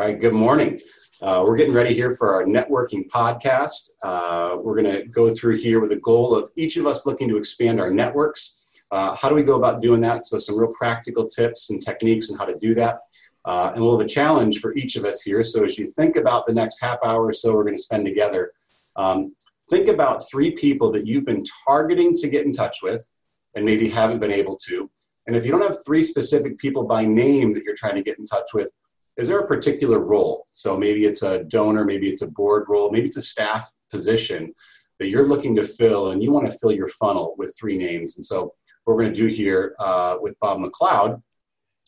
All right, good morning. Uh, we're getting ready here for our networking podcast. Uh, we're going to go through here with the goal of each of us looking to expand our networks. Uh, how do we go about doing that? So, some real practical tips and techniques on how to do that. Uh, and we'll have a challenge for each of us here. So, as you think about the next half hour or so we're going to spend together, um, think about three people that you've been targeting to get in touch with and maybe haven't been able to. And if you don't have three specific people by name that you're trying to get in touch with, is there a particular role? So maybe it's a donor, maybe it's a board role, maybe it's a staff position that you're looking to fill and you want to fill your funnel with three names. And so what we're going to do here uh, with Bob McLeod,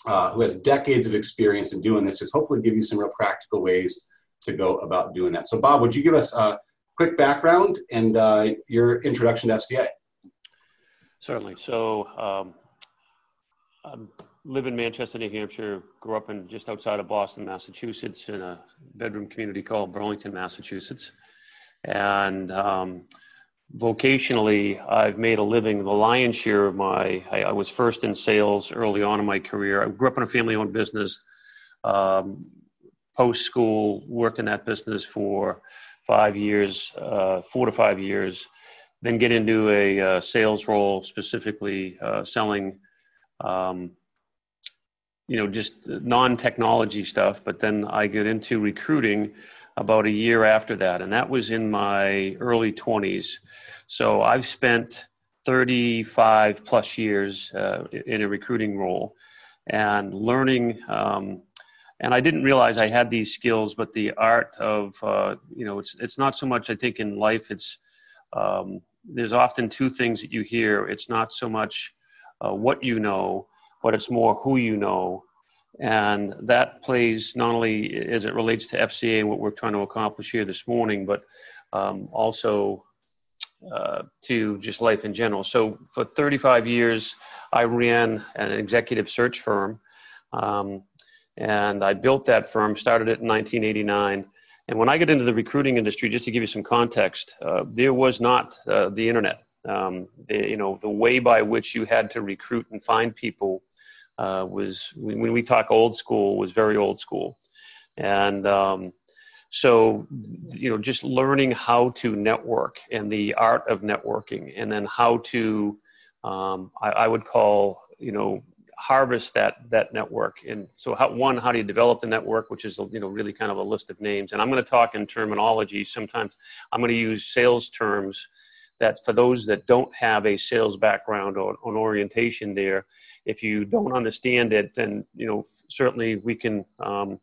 uh, who has decades of experience in doing this, is hopefully give you some real practical ways to go about doing that. So Bob, would you give us a quick background and uh, your introduction to FCA? Certainly. So um, I'm live in Manchester, New Hampshire. Grew up in just outside of Boston, Massachusetts, in a bedroom community called Burlington, Massachusetts. And um, vocationally, I've made a living. The lion's share of my, I, I, was first in sales early on in my career. I grew up in a family-owned business. Um, Post school, worked in that business for five years, uh, four to five years. Then get into a uh, sales role, specifically uh, selling um, you know, just non-technology stuff. But then I get into recruiting about a year after that, and that was in my early 20s. So I've spent 35 plus years uh, in a recruiting role and learning. Um, and I didn't realize I had these skills, but the art of, uh, you know, it's, it's not so much, I think, in life, it's, um, there's often two things that you hear. It's not so much uh, what you know, but it's more who you know. And that plays not only as it relates to FCA and what we're trying to accomplish here this morning, but um, also uh, to just life in general. So for 35 years, I ran an executive search firm. Um, and I built that firm, started it in 1989. And when I got into the recruiting industry, just to give you some context, uh, there was not uh, the internet. Um, the, you know, the way by which you had to recruit and find people uh, was when we talk old school was very old school. And um, so you know just learning how to network and the art of networking and then how to um, I, I, would call you know harvest that that network. And so how, one how do you develop the network which is you know really kind of a list of names. And i'm going to talk in terminology. Sometimes i'm going to use sales terms that for those that don't have a sales background or an orientation there if you don't understand it, then you know certainly we can um,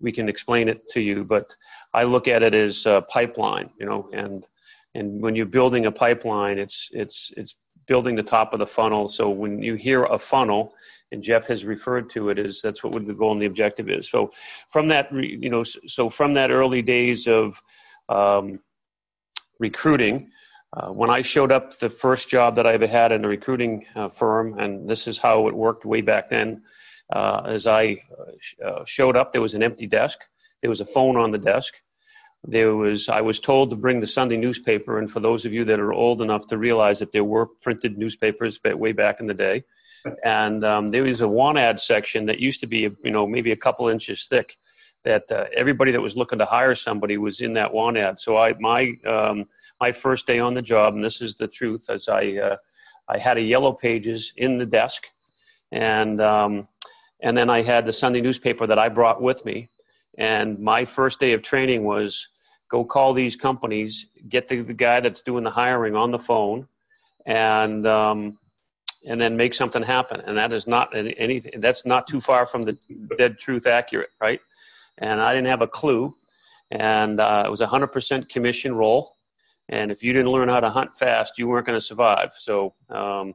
we can explain it to you. But I look at it as a pipeline, you know, and and when you're building a pipeline, it's it's it's building the top of the funnel. So when you hear a funnel, and Jeff has referred to it as that's what the goal and the objective is. So from that, you know, so from that early days of um, recruiting, uh, when I showed up, the first job that I ever had in a recruiting uh, firm, and this is how it worked way back then, uh, as I uh, showed up, there was an empty desk. There was a phone on the desk. There was, I was told to bring the Sunday newspaper, and for those of you that are old enough to realize that there were printed newspapers way back in the day, and um, there was a want ad section that used to be, you know, maybe a couple inches thick. That uh, everybody that was looking to hire somebody was in that want ad. So I, my um, my first day on the job, and this is the truth, as I uh, I had a yellow pages in the desk, and um, and then I had the Sunday newspaper that I brought with me, and my first day of training was go call these companies, get the, the guy that's doing the hiring on the phone, and um, and then make something happen. And that is not anything. That's not too far from the dead truth accurate, right? And I didn't have a clue, and uh, it was a hundred percent commission role and if you didn't learn how to hunt fast, you weren't going to survive. So um,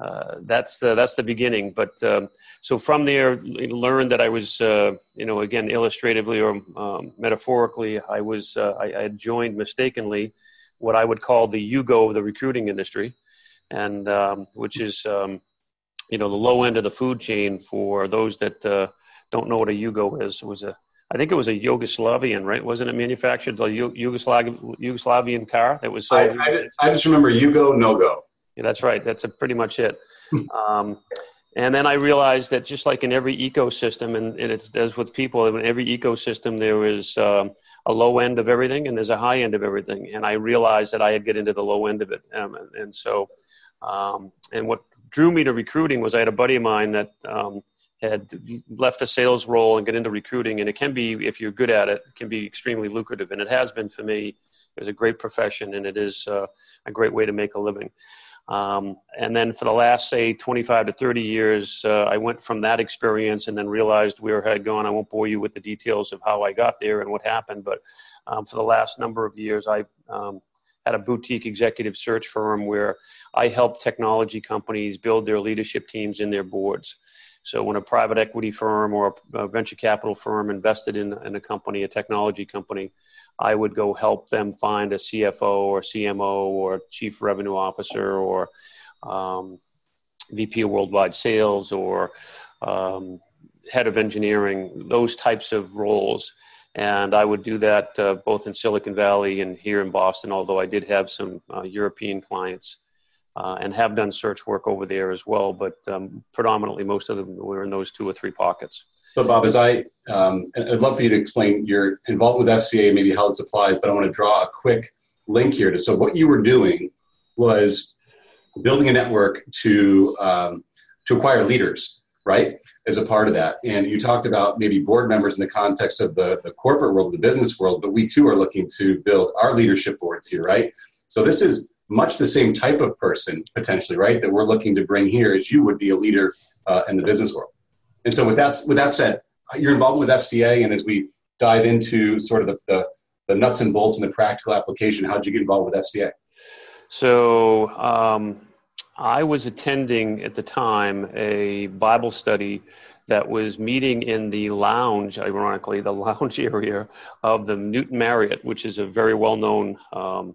uh, that's the, that's the beginning. But um, so from there, learned that I was, uh, you know, again, illustratively or um, metaphorically, I was uh, I, had joined mistakenly what I would call the Yugo of the recruiting industry, and um, which is um, you know the low end of the food chain for those that uh, don't know what a Yugo is. It was a I think it was a Yugoslavian, right? Wasn't it manufactured a Yugoslav- Yugoslavian car that was sold? I, I, I just remember Yugo no go. Yeah, that's right. That's a, pretty much it. um, and then I realized that just like in every ecosystem, and, and it's as with people, in every ecosystem there is um, a low end of everything and there's a high end of everything. And I realized that I had get into the low end of it. Um, and, and, so, um, and what drew me to recruiting was I had a buddy of mine that um, had left the sales role and get into recruiting. And it can be, if you're good at it, can be extremely lucrative. And it has been for me. It was a great profession and it is uh, a great way to make a living. Um, and then for the last, say, 25 to 30 years, uh, I went from that experience and then realized where I had gone. I won't bore you with the details of how I got there and what happened, but um, for the last number of years, I um, had a boutique executive search firm where I helped technology companies build their leadership teams in their boards. So when a private equity firm or a venture capital firm invested in, in a company, a technology company, I would go help them find a CFO or CMO or chief revenue officer or um, VP of worldwide sales or um, head of engineering, those types of roles. And I would do that uh, both in Silicon Valley and here in Boston, although I did have some uh, European clients uh, and have done search work over there as well. But um, predominantly, most of them were in those two or three pockets. So, Bob, as I, um, I'd love for you to explain your involvement with FCA, maybe how this applies, but I want to draw a quick link here. To, so, what you were doing was building a network to um, to acquire leaders, right? As a part of that, and you talked about maybe board members in the context of the, the corporate world, the business world, but we too are looking to build our leadership boards here, right? So, this is much the same type of person potentially, right? That we're looking to bring here as you would be a leader uh, in the business world. And so with that, with that said, your involvement with FCA, and as we dive into sort of the, the, the nuts and bolts and the practical application, how did you get involved with FCA? So um, I was attending at the time a Bible study that was meeting in the lounge, ironically, the lounge area of the Newton Marriott, which is a very well known um,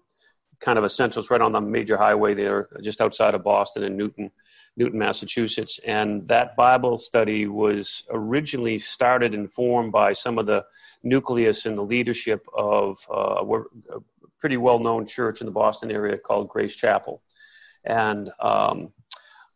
kind of essential. It's right on the major highway there, just outside of Boston and Newton. Newton, Massachusetts. And that Bible study was originally started and formed by some of the nucleus and the leadership of uh, a pretty well known church in the Boston area called Grace Chapel. And um,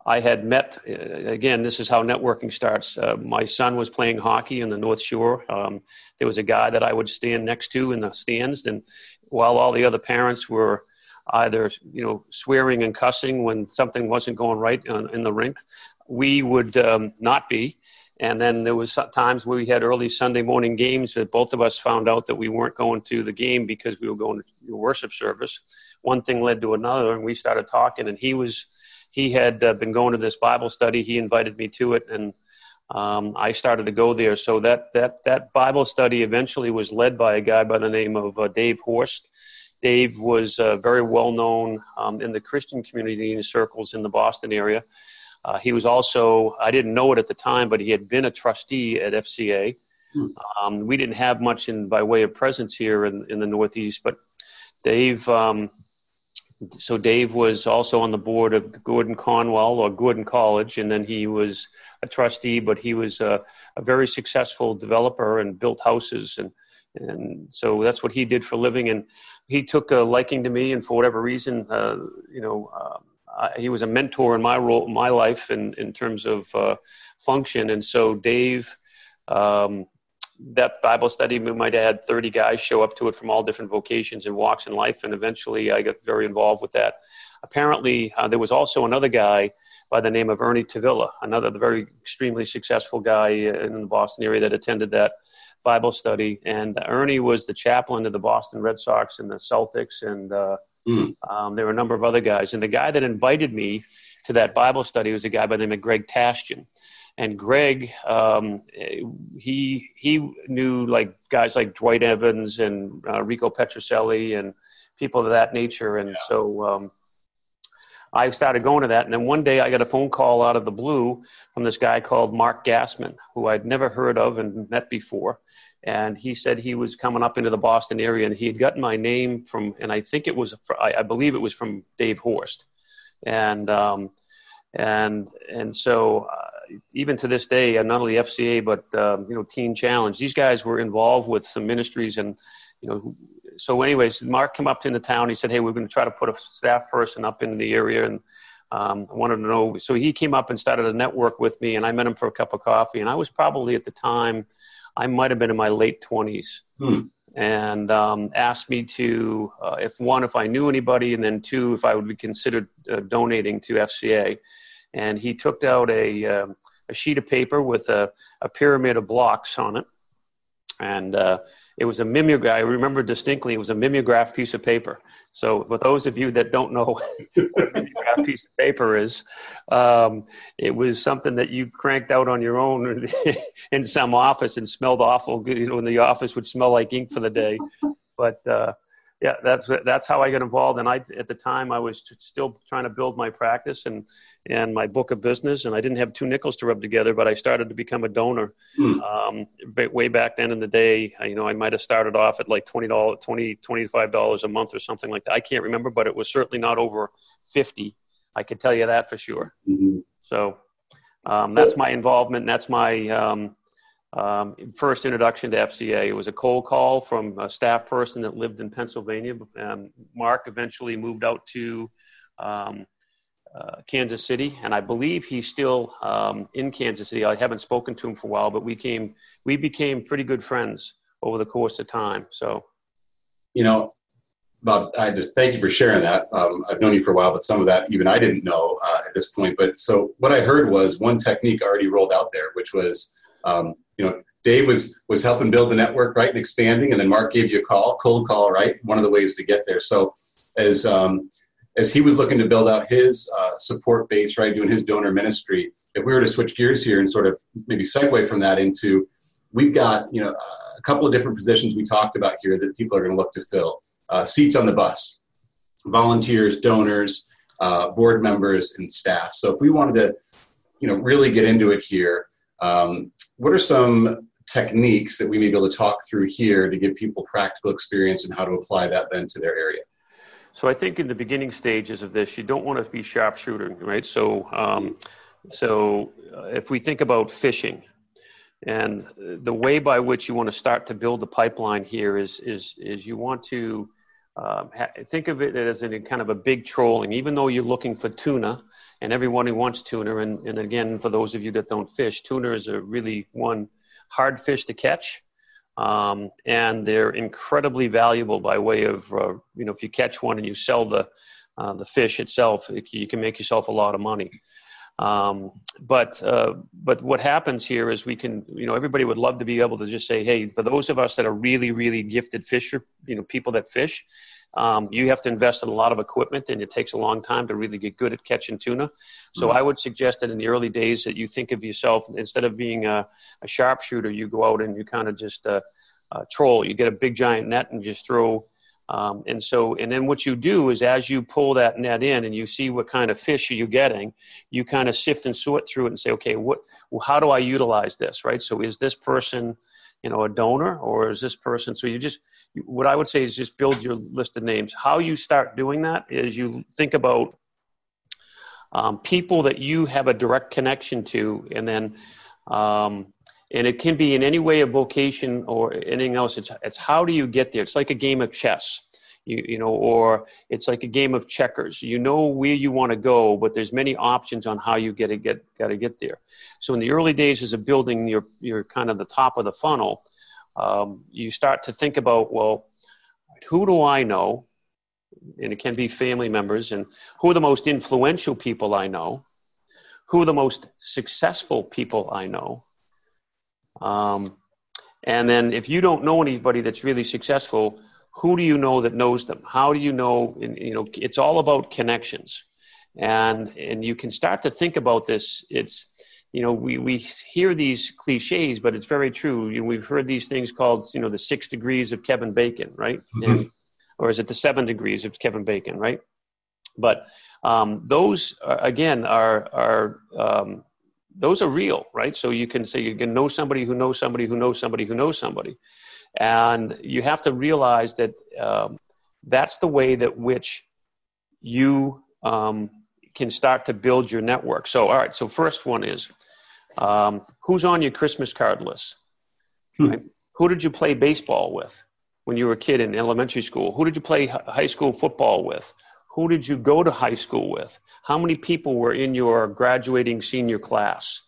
I had met, uh, again, this is how networking starts. Uh, my son was playing hockey in the North Shore. Um, there was a guy that I would stand next to in the stands. And while all the other parents were either you know swearing and cussing when something wasn't going right in, the rink. We would um, not be. And then there was times where we had early Sunday morning games that both of us found out that we weren't going to the game because we were going to worship service. One thing led to another, and we started talking. And he was, he had uh, been going to this Bible study. He invited me to it, and um, I started to go there. So that that that Bible study eventually was led by a guy by the name of uh, Dave Horst, Dave was uh, very well known um, in the Christian community circles in the Boston area. Uh, he was also, I didn't know it at the time, but he had been a trustee at FCA. Hmm. Um, we didn't have much in by way of presence here in, in the Northeast, but Dave, um, so Dave was also on the board of Gordon Conwell or Gordon College, and then he was a trustee, but he was a, a very successful developer and built houses. And, and so that's what he did for a living. And he took a liking to me, and for whatever reason, uh, you know, uh, I, he was a mentor in my role, my life, in in terms of uh, function. And so, Dave, um, that Bible study, we might have had 30 guys show up to it from all different vocations and walks in life, and eventually, I got very involved with that. Apparently, uh, there was also another guy by the name of Ernie Tavilla, another very extremely successful guy in the Boston area that attended that Bible study, and Ernie was the chaplain of the Boston Red Sox and the Celtics, and uh, mm. um, there were a number of other guys. And the guy that invited me to that Bible study was a guy by the name of Greg Tashjian. And Greg, um, he he knew like guys like Dwight Evans and uh, Rico Petrocelli and people of that nature. And yeah. so um, I started going to that. And then one day I got a phone call out of the blue from this guy called Mark Gassman, who I'd never heard of and met before and he said he was coming up into the Boston area, and he had gotten my name from, and I think it was, I, believe it was from Dave Horst, and um, and and so uh, even to this day, not only FCA but um, you know Teen Challenge, these guys were involved with some ministries, and you know, so anyways, Mark came up into town. He said, "Hey, we're going to try to put a staff person up in the area," and um, I wanted to know. So he came up and started a network with me, and I met him for a cup of coffee. And I was probably at the time, I might have been in my late 20s. Hmm. And um, asked me to, uh, if one, if I knew anybody, and then two, if I would be considered uh, donating to FCA. And he took out a, uh, a sheet of paper with a, a pyramid of blocks on it. And uh, it was a mimeograph. I remember distinctly, it was a mimeograph piece of paper. So, for those of you that don't know what a mimeograph piece of paper is, um, it was something that you cranked out on your own in some office and smelled awful. You know, and the office would smell like ink for the day. But uh, yeah, that's that's how I got involved. And I at the time I was still trying to build my practice and and my book of business, and I didn't have two nickels to rub together. But I started to become a donor. Hmm. Um, way back then in the day, you know, I might have started off at like twenty dollars, twenty twenty five dollars a month or something like that. I can't remember, but it was certainly not over fifty. I can tell you that for sure. Mm-hmm. So um, that's my involvement. That's my um, um, first introduction to FCA. It was a cold call from a staff person that lived in Pennsylvania. Um, Mark eventually moved out to um, uh, Kansas City, and I believe he's still um, in Kansas City. I haven't spoken to him for a while, but we came we became pretty good friends over the course of time. So, you know, Bob, I just thank you for sharing that. Um, I've known you for a while, but some of that even I didn't know uh, at this point. But so what I heard was one technique already rolled out there, which was um, you know, Dave was was helping build the network, right, and expanding, and then Mark gave you a call, cold call, right? One of the ways to get there. So as um, as he was looking to build out his uh, support base, right, doing his donor ministry, if we were to switch gears here and sort of maybe segue from that into, we've got you know a couple of different positions we talked about here that people are going to look to fill. Uh, seats on the bus, volunteers, donors, uh, board members, and staff. So if we wanted to, you know, really get into it here, um, what are some techniques that we may be able to talk through here to give people practical experience and how to apply that then to their area? So I think in the beginning stages of this, you don't want to be sharpshooting, right? So, um, so uh, if we think about fishing, and the way by which you want to start to build the pipeline here is is is you want to um, think of it as a kind of a big trolling. Even though you're looking for tuna, and everyone who wants tuna, and, and again, for those of you that don't fish, tuna is a really one hard fish to catch. Um, and they're incredibly valuable by way of, uh, you know, if you catch one and you sell the, uh, the fish itself, it, you can make yourself a lot of money. Um, but uh, but what happens here is we can you know everybody would love to be able to just say hey for those of us that are really really gifted fisher you know people that fish um, you have to invest in a lot of equipment and it takes a long time to really get good at catching tuna. So mm-hmm. I would suggest that in the early days that you think of yourself instead of being a, a sharpshooter, you go out and you kind of just uh, uh, troll. You get a big giant net and just throw. Um, and so, and then what you do is as you pull that net in and you see what kind of fish are you getting, you kind of sift and sort through it and say, okay, what, well, how do I utilize this, right? So is this person, you know, a donor or is this person? So you just, what I would say is just build your list of names. How you start doing that is you think about um, people that you have a direct connection to, and then, um, and it can be in any way a vocation or anything else. It's it's how do you get there? It's like a game of chess. You, you know, or it's like a game of checkers. You know where you want to go, but there's many options on how you get to get got to get there. So in the early days, as a building, you're you're kind of the top of the funnel um, you start to think about, well, who do I know? And it can be family members, and who are the most influential people I know? Who are the most successful people I know? Um, and then if you don't know anybody that's really successful, who do you know that knows them? How do you know? And, you know, it's all about connections, and and you can start to think about this. It's you know, we, we hear these cliches, but it's very true. You know, we've heard these things called, you know, the six degrees of Kevin Bacon, right? Mm-hmm. And, or is it the seven degrees of Kevin Bacon, right? But um, those, are, again, are, are um, those are real, right? So you can say you can know somebody who knows somebody who knows somebody who knows somebody. And you have to realize that um, that's the way that which you um, can start to build your network. So, all right, so first one is um, who's on your Christmas card list? Hmm. Right? Who did you play baseball with when you were a kid in elementary school? Who did you play high school football with? Who did you go to high school with? How many people were in your graduating senior class?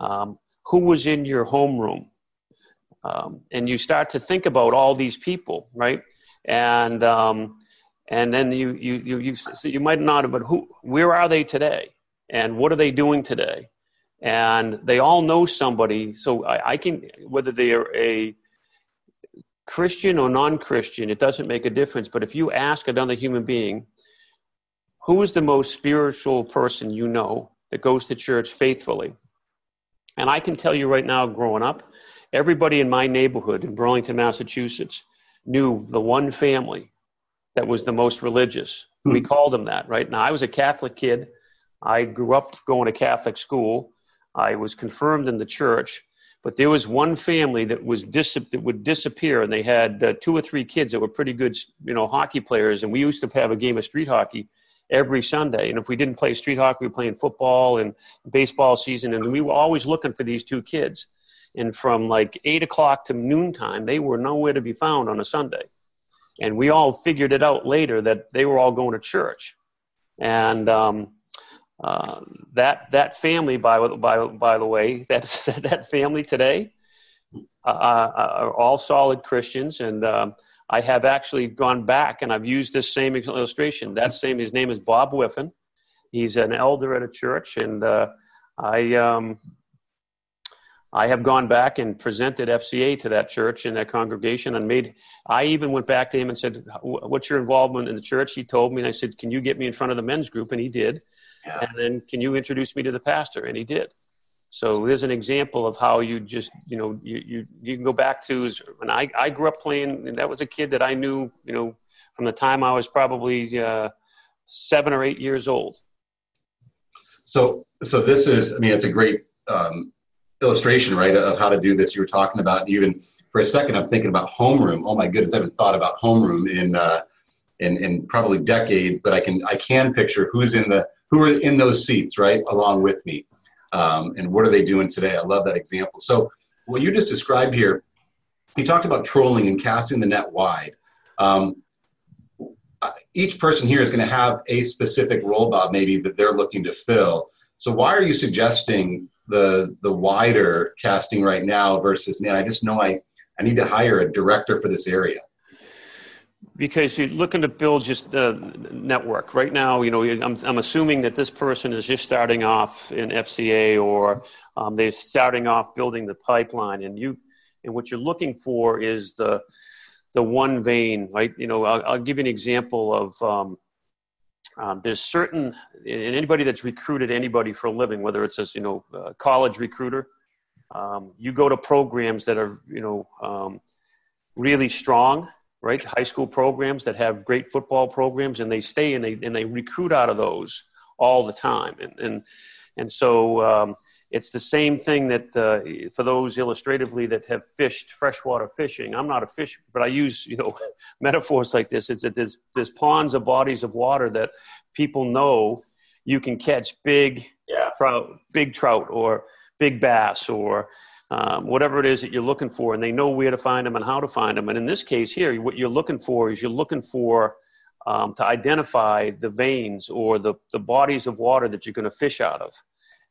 Um, who was in your homeroom? Um, and you start to think about all these people, right? And um, and then you you you you, so you might not have, but who? Where are they today? And what are they doing today? And they all know somebody. So I, I can whether they are a Christian or non-Christian, it doesn't make a difference. But if you ask another human being, who is the most spiritual person you know that goes to church faithfully? And I can tell you right now, growing up, everybody in my neighborhood in Burlington, Massachusetts, knew the one family that was the most religious. Hmm. We called them that, right? Now, I was a Catholic kid. I grew up going to Catholic school. I was confirmed in the church, but there was one family that was dis- that would disappear, and they had uh, two or three kids that were pretty good, you know, hockey players. And we used to have a game of street hockey every Sunday. And if we didn't play street hockey, we were playing football and baseball season. And we were always looking for these two kids. And from like eight o'clock to noontime, they were nowhere to be found on a Sunday. And we all figured it out later that they were all going to church. And um, uh, that that family, by by by the way, that that family today uh, uh, are all solid Christians, and um, I have actually gone back and I've used this same illustration. That same, his name is Bob Whiffen. He's an elder at a church, and uh, I um, I have gone back and presented FCA to that church and that congregation, and made. I even went back to him and said, "What's your involvement in the church?" He told me, and I said, "Can you get me in front of the men's group?" And he did. Yeah. And then, can you introduce me to the pastor? And he did. So there's an example of how you just, you know, you, you, you can go back to is when I, I grew up playing, and that was a kid that I knew, you know, from the time I was probably uh, seven or eight years old. So, so this is, I mean, it's a great um, illustration, right, of how to do this. You were talking about even for a second, I'm thinking about homeroom. Oh my goodness, I haven't thought about homeroom in, uh, in, in probably decades, but I can, I can picture who's in the, who are in those seats, right, along with me um, and what are they doing today? I love that example. So what you just described here, you talked about trolling and casting the net wide. Um, each person here is going to have a specific role, Bob, maybe that they're looking to fill. So why are you suggesting the the wider casting right now versus man? I just know I I need to hire a director for this area because you're looking to build just a network. Right now you know I'm, I'm assuming that this person is just starting off in fca or um, they're starting off building the pipeline. And you and what you're looking for is the the one vein right? You know i'll, I'll give you an example of um, um, there's certain and anybody that's recruited anybody for a living whether it's as you know college recruiter um, you go to programs that are you know um, really strong right? High school programs that have great football programs, and they stay and they and they recruit out of those all the time, and and and so um, it's the same thing that uh, for those illustratively that have fished freshwater fishing. I'm not a fisher, but I use you know metaphors like this. It's that there's there's ponds or bodies of water that people know you can catch big yeah. trout, big trout, or big bass, or um, whatever it is that you're looking for, and they know where to find them and how to find them. And in this case here, what you're looking for is you're looking for um, to identify the veins or the, the bodies of water that you're going to fish out of.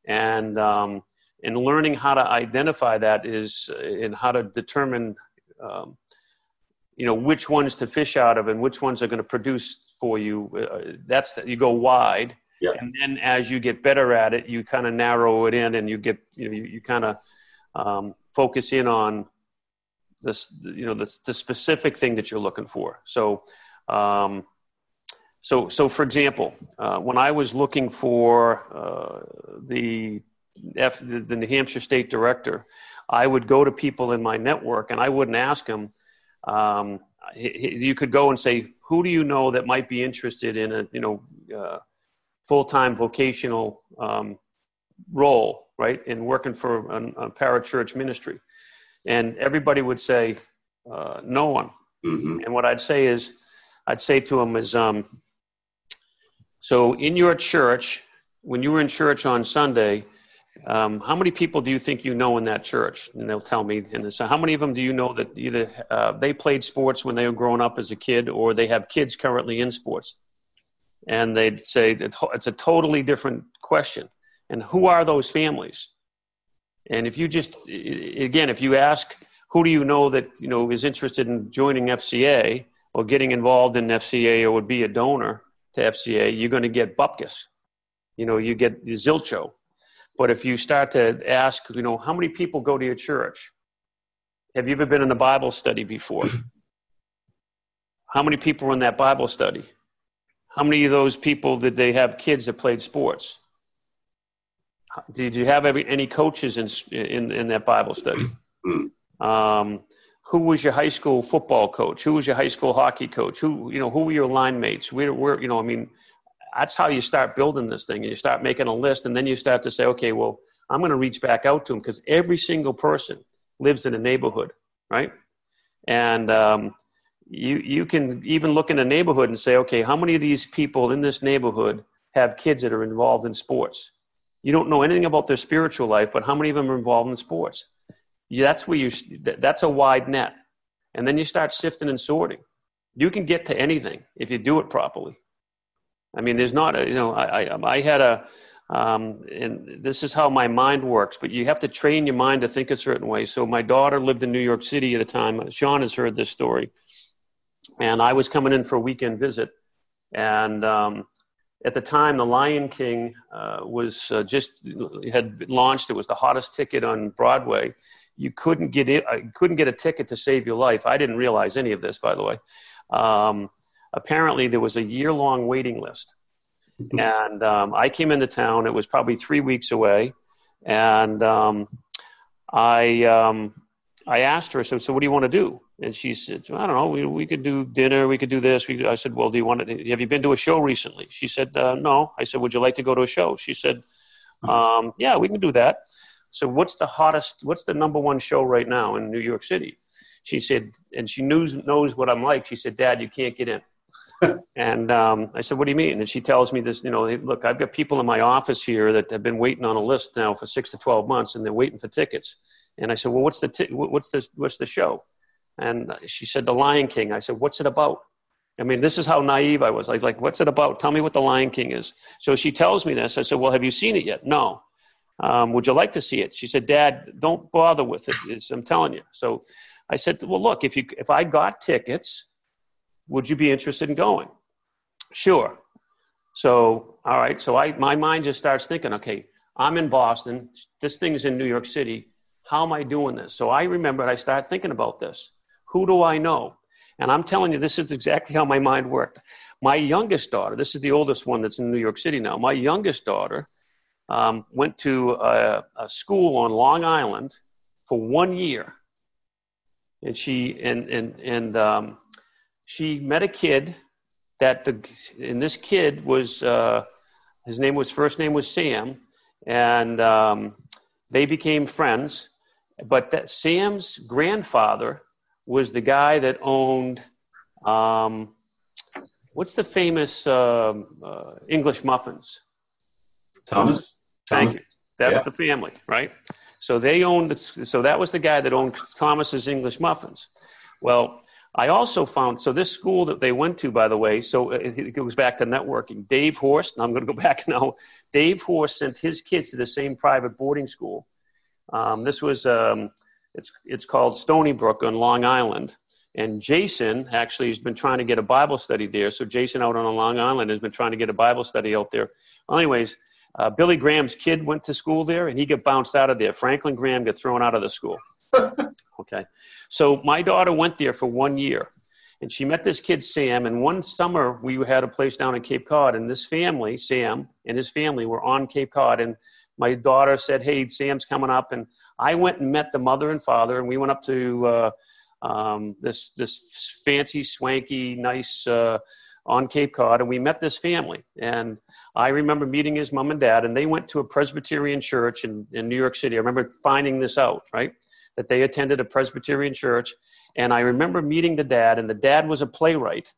And, um, and learning how to identify that is, uh, and how to determine, um, you know, which ones to fish out of and which ones are going to produce for you. Uh, that's the, you go wide. Yeah. And then as you get better at it, you kind of narrow it in and you get, you know, you, you kind of, um, focus in on this, you know, the, the specific thing that you're looking for. So, um, so, so for example, uh, when I was looking for uh, the, F, the, the New Hampshire State Director, I would go to people in my network and I wouldn't ask them. Um, you could go and say, "Who do you know that might be interested in a you know uh, full-time vocational um, role, right, in working for a, a parachurch ministry. And everybody would say, uh, no one. Mm-hmm. And what I'd say is, I'd say to them is, um, so in your church, when you were in church on Sunday, um, how many people do you think you know in that church? And they'll tell me. And so, how many of them do you know that either uh, they played sports when they were growing up as a kid, or they have kids currently in sports? and they'd say that it's a totally different question. And who are those families? And if you just, again, if you ask, who do you know that you know is interested in joining FCA or getting involved in FCA or would be a donor to FCA, you're going to get bupkis. You know, you get the zilcho. But if you start to ask, you know, how many people go to your church? Have you ever been in a Bible study before? How many people were in that Bible study? How many of those people did they have kids that played sports? Did you have every, any coaches in, in, in that Bible study? Um, who was your high school football coach? Who was your high school hockey coach? Who, you know, who were your line mates? Where, where, you know, I mean, that's how you start building this thing. You start making a list, and then you start to say, okay, well, I'm going to reach back out to them because every single person lives in a neighborhood, right? And um, you you can even look in a neighborhood and say, okay, how many of these people in this neighborhood have kids that are involved in sports? You don't know anything about their spiritual life, but how many of them are involved in sports? that's where you that's a wide net. And then you start sifting and sorting. You can get to anything if you do it properly. I mean there's not a, you know i i, I had a um, and this is how my mind works but you have to train your mind to think a certain way. So my daughter lived in new york city at a time. Sean has heard this story. And i was coming in for a weekend visit. And um, at the time, The Lion King uh, was uh, just had launched. It was the hottest ticket on Broadway, you couldn't get it, uh, couldn't get a ticket to save your life. I didn't realize any of this, by the way. Um, apparently, there was a year long waiting list. And um, I came into town. It was probably three weeks away, and um, I um, I asked her. So, so what do you want to do? And she said, I don't know. We, we could do dinner. We could do this. We, I said, well, do you want to? Have you been to a show recently? She said, uh, no. I said, would you like to go to a show? She said, um, yeah, we can do that. So what's the hottest, what's the number one show right now in New York City? She said, and she knows, knows what I'm like. She said, Dad, you can't get in. and um, I said, what do you mean? And she tells me this, you know, look, I've got people in my office here that have been waiting on a list now for six to 12 months and they're waiting for tickets. And I said, well, what's the, t- what's the, what's the show? And she said, The Lion King. I said, what's it about? I mean, this is how naive I was. Like, like, what's it about? Tell me what The Lion King is. So she tells me this. I said, well, have you seen it yet? No. Um, would you like to see it? She said, Dad, don't bother with it. It's, I'm telling you. So I said, Well, look, if, you, if I got tickets, would you be interested in going? Sure. So, all right. So I, my mind just starts thinking, okay, I'm in Boston. This thing's in New York City. How am I doing this? So I remember I started thinking about this. Who do I know? And I'm telling you, this is exactly how my mind worked. My youngest daughter, this is the oldest one that's in New York City now. My youngest daughter um, went to a, a, school on Long Island for one year, and she and and and um, she met a kid that the and this kid was uh, his name was first name was Sam, and um, they became friends. But that Sam's grandfather was the guy that owned. Um, what's the famous um, uh, English muffins? Thomas. Thank you. That's yeah. the family, right? So they owned. So that was the guy that owned Thomas's English Muffins. Well, I also found so this school that they went to, by the way. So it, goes back to networking. Dave Horst. And I'm going to go back now. Dave Horst sent his kids to the same private boarding school. Um, this was um, it's it's called Stony Brook on Long Island. And Jason actually has been trying to get a Bible study there. So Jason out on Long Island has been trying to get a Bible study out there. Well, anyways, uh, Billy Graham's kid went to school there, and he got bounced out of there. Franklin Graham got thrown out of the school. okay, so my daughter went there for one year, and she met this kid Sam. And one summer we had a place down in Cape Cod, and this family, Sam and his family, were on Cape Cod. And my daughter said, "Hey, Sam's coming up," and I went and met the mother and father, and we went up to uh, um, this this fancy, swanky, nice. Uh, on Cape Cod, and we met this family. And I remember meeting his mom and dad, and they went to a Presbyterian church in, in New York City. I remember finding this out, right? That they attended a Presbyterian church. And I remember meeting the dad, and the dad was a playwright.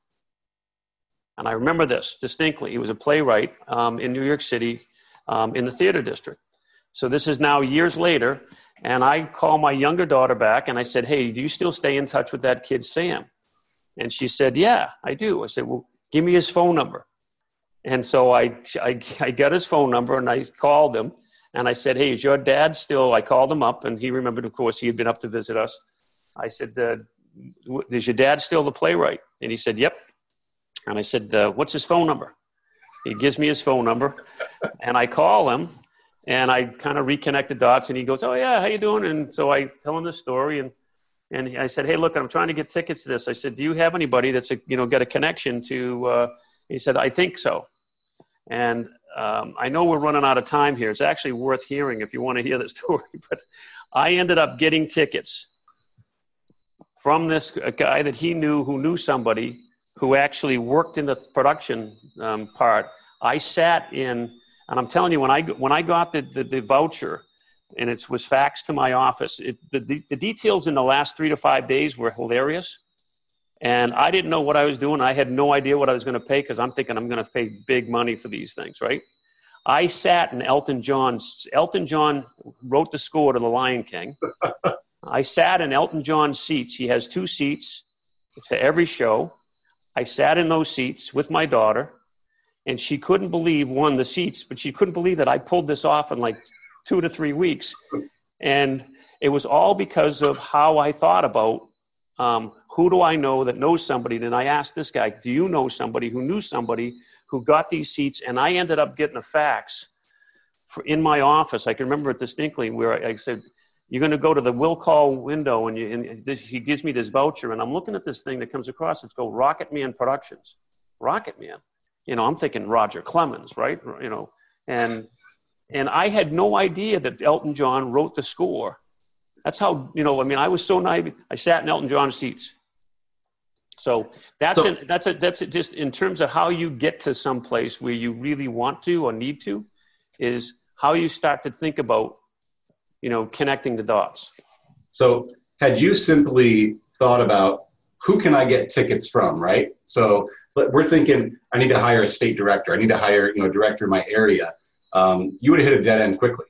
And I remember this distinctly. He was a playwright um, in New York City um, in the theater district. So this is now years later, and I call my younger daughter back and I said, Hey, do you still stay in touch with that kid, Sam? And she said, Yeah, I do. I said, Well, give me his phone number. And so I, I, I got his phone number and I called him and I said, Hey, is your dad still? I called him up and he remembered, of course, he had been up to visit us. I said, Is your dad still the playwright? And he said, Yep. And I said, What's his phone number? He gives me his phone number and I call him and I kind of reconnect the dots and he goes, Oh, yeah, how you doing? And so I tell him the story and and I said, "Hey, look, I'm trying to get tickets to this." I said, "Do you have anybody that's a, you know got a connection to?" Uh, he said, "I think so." And um, I know we're running out of time here. It's actually worth hearing if you want to hear the story. But I ended up getting tickets from this guy that he knew who knew somebody who actually worked in the production um, part. I sat in, and I'm telling you, when I when I got the, the, the voucher and it was faxed to my office. It, the, the, the, details in the last three to five days were hilarious. And I didn't know what I was doing. I had no idea what I was going to pay because I'm thinking I'm going to pay big money for these things, right? I sat in Elton John's. Elton John wrote the score to The Lion King. I sat in Elton John's seats. He has two seats to every show. I sat in those seats with my daughter, and she couldn't believe one the seats, but she couldn't believe that I pulled this off in like two to three weeks. And it was all because of how I thought about um, who do I know that knows somebody. And I asked this guy, Do you know somebody who knew somebody who got these seats? And I ended up getting a fax for, in my office. I can remember it distinctly where I, I said, You're going to go to the will call window, and, you, and this, he gives me this voucher. And I'm looking at this thing that comes across. It's called Rocket Man Productions. Rocket Man. You know, I'm thinking Roger Clemens, right? You know, and and I had no idea that Elton John wrote the score. That's how, you know, I mean, I was so naive. I sat in Elton John's seats. So that's so, an, that's a, that's a, just in terms of how you get to some place where you really want to or need to, is how you start to think about, you know, connecting the dots. So had you simply thought about who can I get tickets from, right? So but we're thinking I need to hire a state director. I need to hire, you know, a director in my area um, you would have hit a dead end quickly.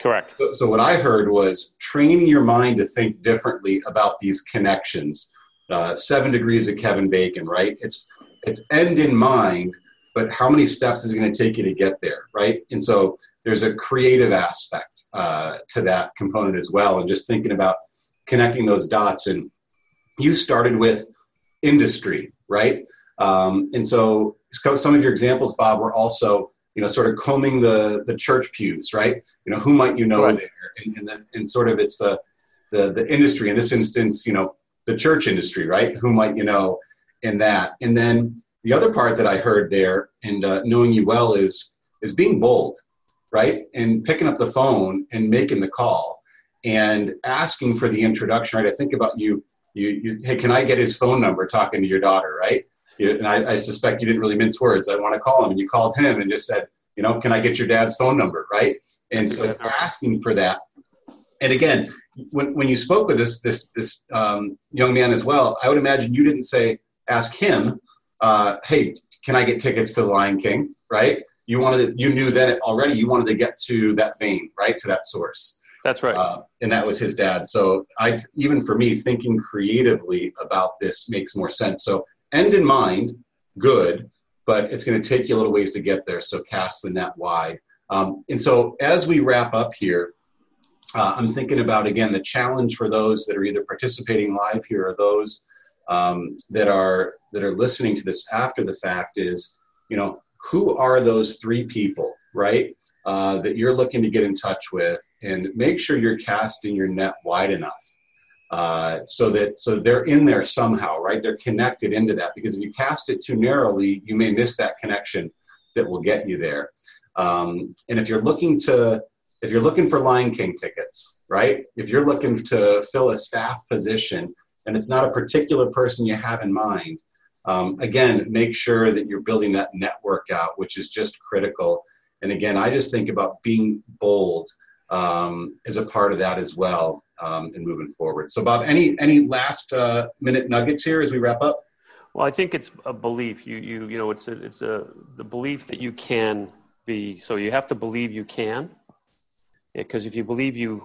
Correct. So, so, what I heard was training your mind to think differently about these connections. Uh, seven degrees of Kevin Bacon, right? It's it's end in mind, but how many steps is it going to take you to get there, right? And so there's a creative aspect uh, to that component as well, and just thinking about connecting those dots. And you started with industry, right? Um, and so some of your examples, Bob, were also you know, sort of combing the the church pews, right? You know, who might you know right. there, and and, the, and sort of it's the, the the industry in this instance, you know, the church industry, right? Who might you know in that, and then the other part that I heard there, and uh, knowing you well, is is being bold, right? And picking up the phone and making the call and asking for the introduction, right? I think about you. You, you, hey, can I get his phone number? Talking to your daughter, right? and I, I, suspect you didn't really mince words. I want to call him, and you called him and just said, you know, can I get your dad's phone number, right? And so it's asking for that. And again, when, when you spoke with this this this um, young man as well, I would imagine you didn't say ask him, uh, hey, can I get tickets to the Lion King, right? You wanted to, you knew that already. You wanted to get to that vein, right, to that source. That's right. Uh, and that was his dad. So I, even for me, thinking creatively about this makes more sense. So end in mind, good, but it's going to take you a little ways to get there. So cast the net wide. Um, and so as we wrap up here, uh, I'm thinking about again the challenge for those that are either participating live here or those um, that are that are listening to this after the fact is, you know, who are those three people, right? Uh, that you're looking to get in touch with, and make sure you're casting your net wide enough uh, so that so they're in there somehow, right? They're connected into that because if you cast it too narrowly, you may miss that connection that will get you there. Um, and if you're looking to if you're looking for Lion King tickets, right? If you're looking to fill a staff position and it's not a particular person you have in mind, um, again, make sure that you're building that network out, which is just critical. And again, I just think about being bold um, as a part of that as well um, and moving forward. So, Bob, any any last uh, minute nuggets here as we wrap up? Well, I think it's a belief. You you you know, it's a, it's a the belief that you can be. So you have to believe you can, because if you believe you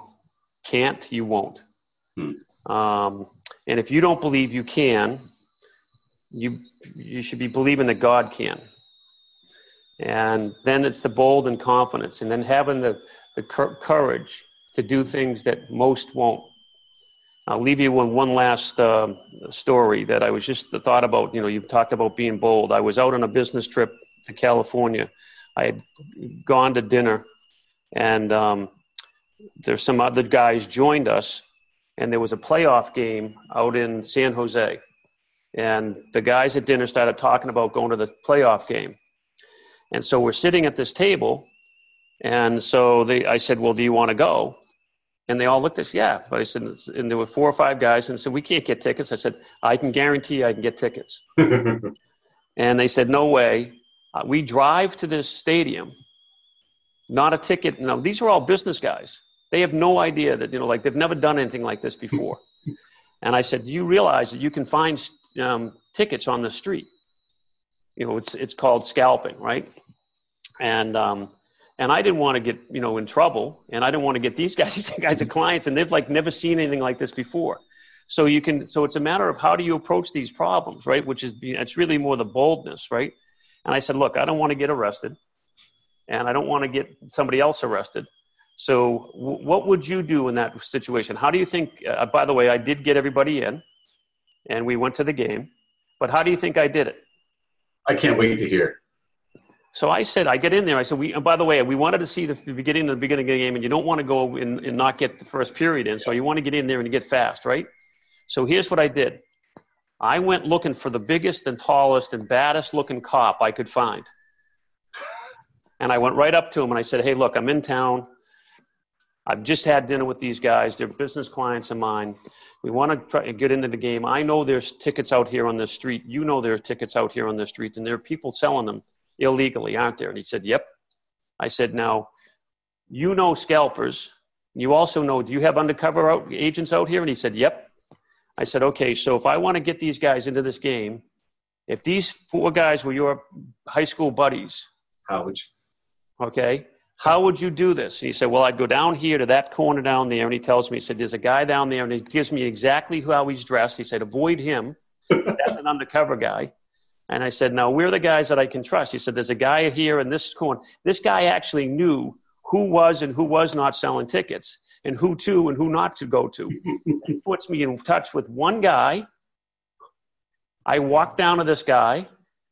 can't, you won't. Hmm. Um, and if you don't believe you can, you you should be believing that God can. And then it's the bold and confidence, and then having the, the courage to do things that most won't. I'll leave you with one last uh, story that I was just thought about. You know, you talked about being bold. I was out on a business trip to California. I had gone to dinner, and um, there's some other guys joined us, and there was a playoff game out in San Jose. And the guys at dinner started talking about going to the playoff game. And so we're sitting at this table, and so they, I said, "Well, do you want to go?" And they all looked at us, yeah. But I said, and there were four or five guys, and said, "We can't get tickets." I said, "I can guarantee I can get tickets." and they said, "No way." Uh, we drive to this stadium, not a ticket. No, these are all business guys. They have no idea that you know, like they've never done anything like this before. and I said, "Do you realize that you can find um, tickets on the street?" you know, it's it's called scalping, right? And um, and I didn't want to get you know in trouble, and I didn't want to get these guys. These guys are clients, and they've like never seen anything like this before. So you can so it's a matter of how do you approach these problems, right? Which is it's really more the boldness, right? And I said, look, I don't want to get arrested, and I don't want to get somebody else arrested. So w- what would you do in that situation? How do you think? Uh, by the way, I did get everybody in, and we went to the game. But how do you think I did it? I can't wait to hear. So I said, I get in there. I said, we, And by the way, we wanted to see the beginning, the beginning of the game, and you don't want to go and, and not get the first period in. So you want to get in there and get fast, right? So here's what I did. I went looking for the biggest and tallest and baddest looking cop I could find. And I went right up to him and I said, Hey, look, I'm in town. I've just had dinner with these guys. They're business clients of mine. We want to try to get into the game. I know there's tickets out here on the street. You know there's tickets out here on the street, and there are people selling them illegally, aren't there? And he said, Yep. I said, Now, you know scalpers. You also know, do you have undercover out, agents out here? And he said, Yep. I said, Okay, so if I want to get these guys into this game, if these four guys were your high school buddies, college, okay, how would you do this? And he said, Well, I'd go down here to that corner down there. And he tells me, He said, There's a guy down there, and he gives me exactly how he's dressed. He said, Avoid him. That's an undercover guy. And I said, Now, we're the guys that I can trust. He said, There's a guy here in this corner. This guy actually knew who was and who was not selling tickets, and who to and who not to go to. he puts me in touch with one guy. I walked down to this guy,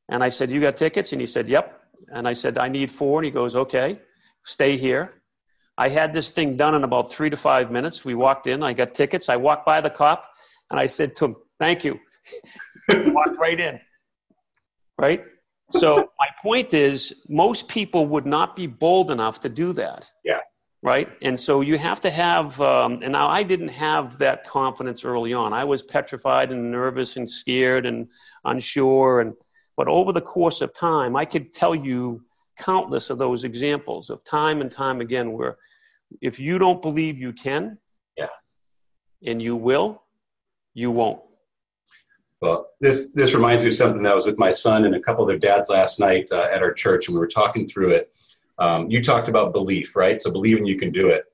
and I said, You got tickets? And he said, Yep. And I said, I need four. And he goes, Okay stay here. I had this thing done in about three to five minutes. We walked in, I got tickets. I walked by the cop and I said to him, Thank you. walked right in. Right? So my point is, most people would not be bold enough to do that. Yeah. Right? And so you have to have, um, and now I didn't have that confidence early on. I was petrified and nervous and scared and unsure. And, but over the course of time, I could tell you countless of those examples of time and time again where if you don't believe you can, yeah, and you will, you won't. Well, this this reminds me of something that was with my son and a couple of their dads last night uh, at our church, and we were talking through it. Um, you talked about belief, right? So believing you can do it,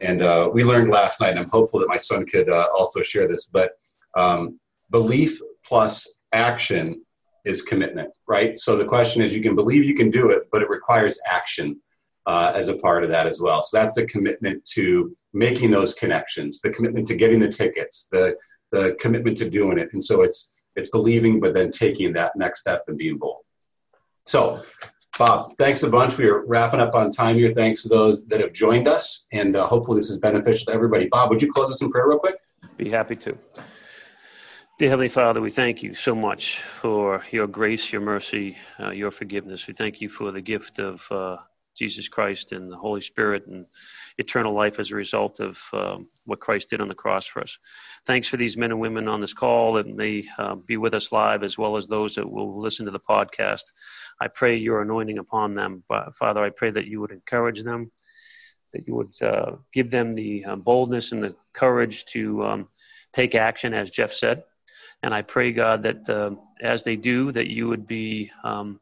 and uh, we learned last night, and I'm hopeful that my son could uh, also share this. But um, belief plus action is commitment, right? So the question is, you can believe you can do it, but it requires action uh, as a part of that as well. So that's the commitment to making those connections, the commitment to getting the tickets, the the commitment to doing it. And so it's it's believing, but then taking that next step and being bold. So, Bob, thanks a bunch. We are wrapping up on time here. Thanks to those that have joined us, and uh, hopefully this is beneficial to everybody. Bob, would you close us in prayer real quick? Be happy to. Dear Heavenly Father, we thank you so much for your grace, your mercy, uh, your forgiveness. We thank you for the gift of uh, Jesus Christ and the Holy Spirit and eternal life as a result of um, what Christ did on the cross for us. Thanks for these men and women on this call that may uh, be with us live as well as those that will listen to the podcast. I pray your anointing upon them. Father, I pray that you would encourage them, that you would uh, give them the uh, boldness and the courage to um, take action, as Jeff said. And I pray, God, that uh, as they do, that you would be, um,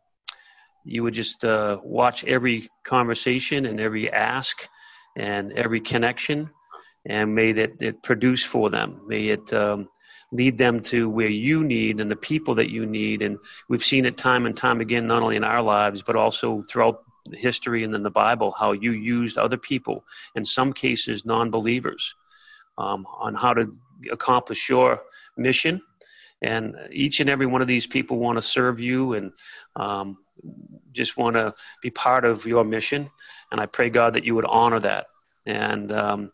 you would just uh, watch every conversation and every ask and every connection, and may that it produce for them. May it um, lead them to where you need and the people that you need. And we've seen it time and time again, not only in our lives, but also throughout history and in the Bible, how you used other people, in some cases non believers, um, on how to accomplish your mission. And each and every one of these people want to serve you and um, just want to be part of your mission. And I pray, God, that you would honor that. And um,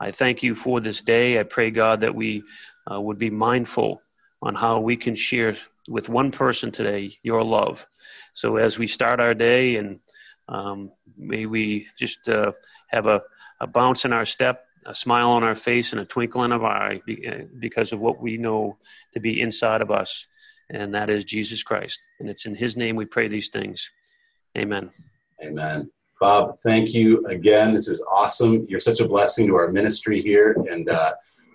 I thank you for this day. I pray, God, that we uh, would be mindful on how we can share with one person today your love. So as we start our day, and um, may we just uh, have a, a bounce in our step, a smile on our face, and a twinkle in our eye uh, because of what we know to be inside of us, and that is Jesus Christ. And it's in His name we pray these things. Amen. Amen. Bob, thank you again. This is awesome. You're such a blessing to our ministry here, and uh,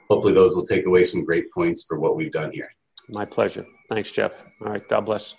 hopefully, those will take away some great points for what we've done here. My pleasure. Thanks, Jeff. All right. God bless.